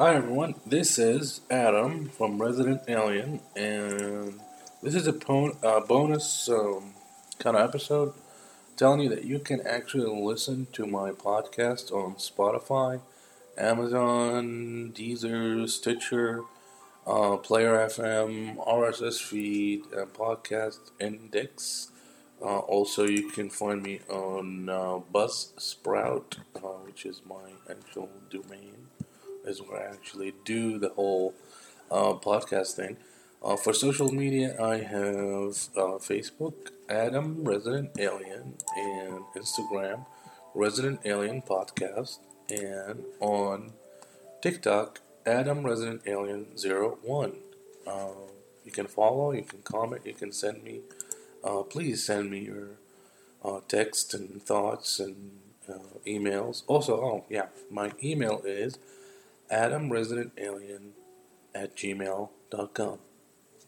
Hi everyone, this is Adam from Resident Alien, and this is a uh, bonus um, kind of episode telling you that you can actually listen to my podcast on Spotify, Amazon, Deezer, Stitcher, uh, Player FM, RSS feed, and Podcast Index. Uh, also, you can find me on uh, Buzzsprout, uh, which is my actual domain is where I actually do the whole uh, podcast thing. Uh, for social media, I have uh, Facebook, Adam Resident Alien, and Instagram, Resident Alien Podcast, and on TikTok, Adam Resident Alien 01. Uh, you can follow, you can comment, you can send me. Uh, please send me your uh, text and thoughts and uh, emails. Also, oh yeah, my email is adamresidentalien at gmail.com.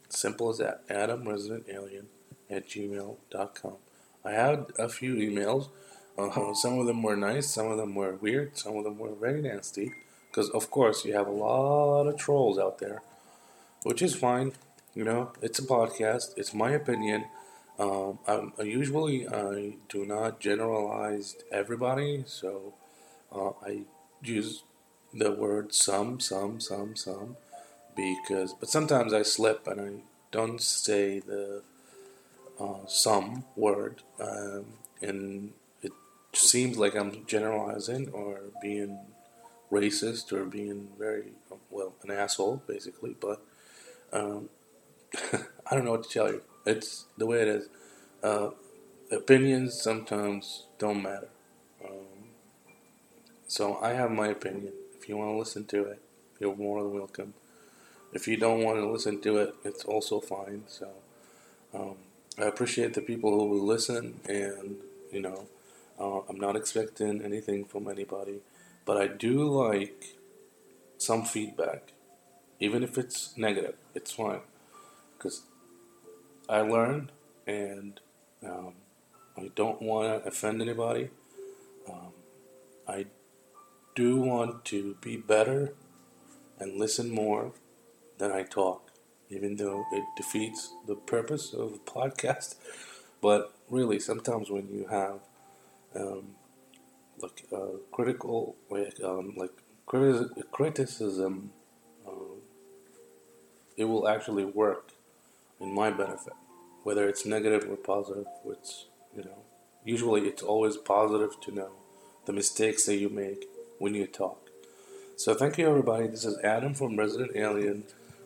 Simple as that. adamresidentalien at gmail.com. I had a few emails. Uh, some of them were nice, some of them were weird, some of them were very nasty. Because, of course, you have a lot of trolls out there, which is fine. You know, it's a podcast, it's my opinion. Um, I'm, I usually I do not generalize everybody, so uh, I use the word some, some, some, some, because, but sometimes I slip and I don't say the uh, some word, um, and it seems like I'm generalizing or being racist or being very, well, an asshole, basically, but um, I don't know what to tell you. It's the way it is. Uh, opinions sometimes don't matter. Um, so I have my opinion. If you want to listen to it, you're more than welcome. If you don't want to listen to it, it's also fine. So um, I appreciate the people who will listen, and you know, uh, I'm not expecting anything from anybody, but I do like some feedback, even if it's negative. It's fine because I learn, and um, I don't want to offend anybody. Um, I do want to be better and listen more than I talk, even though it defeats the purpose of the podcast. But really, sometimes when you have um, like uh, critical, like um, like criti- criticism, um, it will actually work in my benefit, whether it's negative or positive. Which you know, usually it's always positive to know the mistakes that you make when you talk. So thank you everybody. This is Adam from Resident Alien.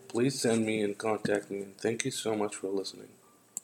Please send me and contact me and thank you so much for listening.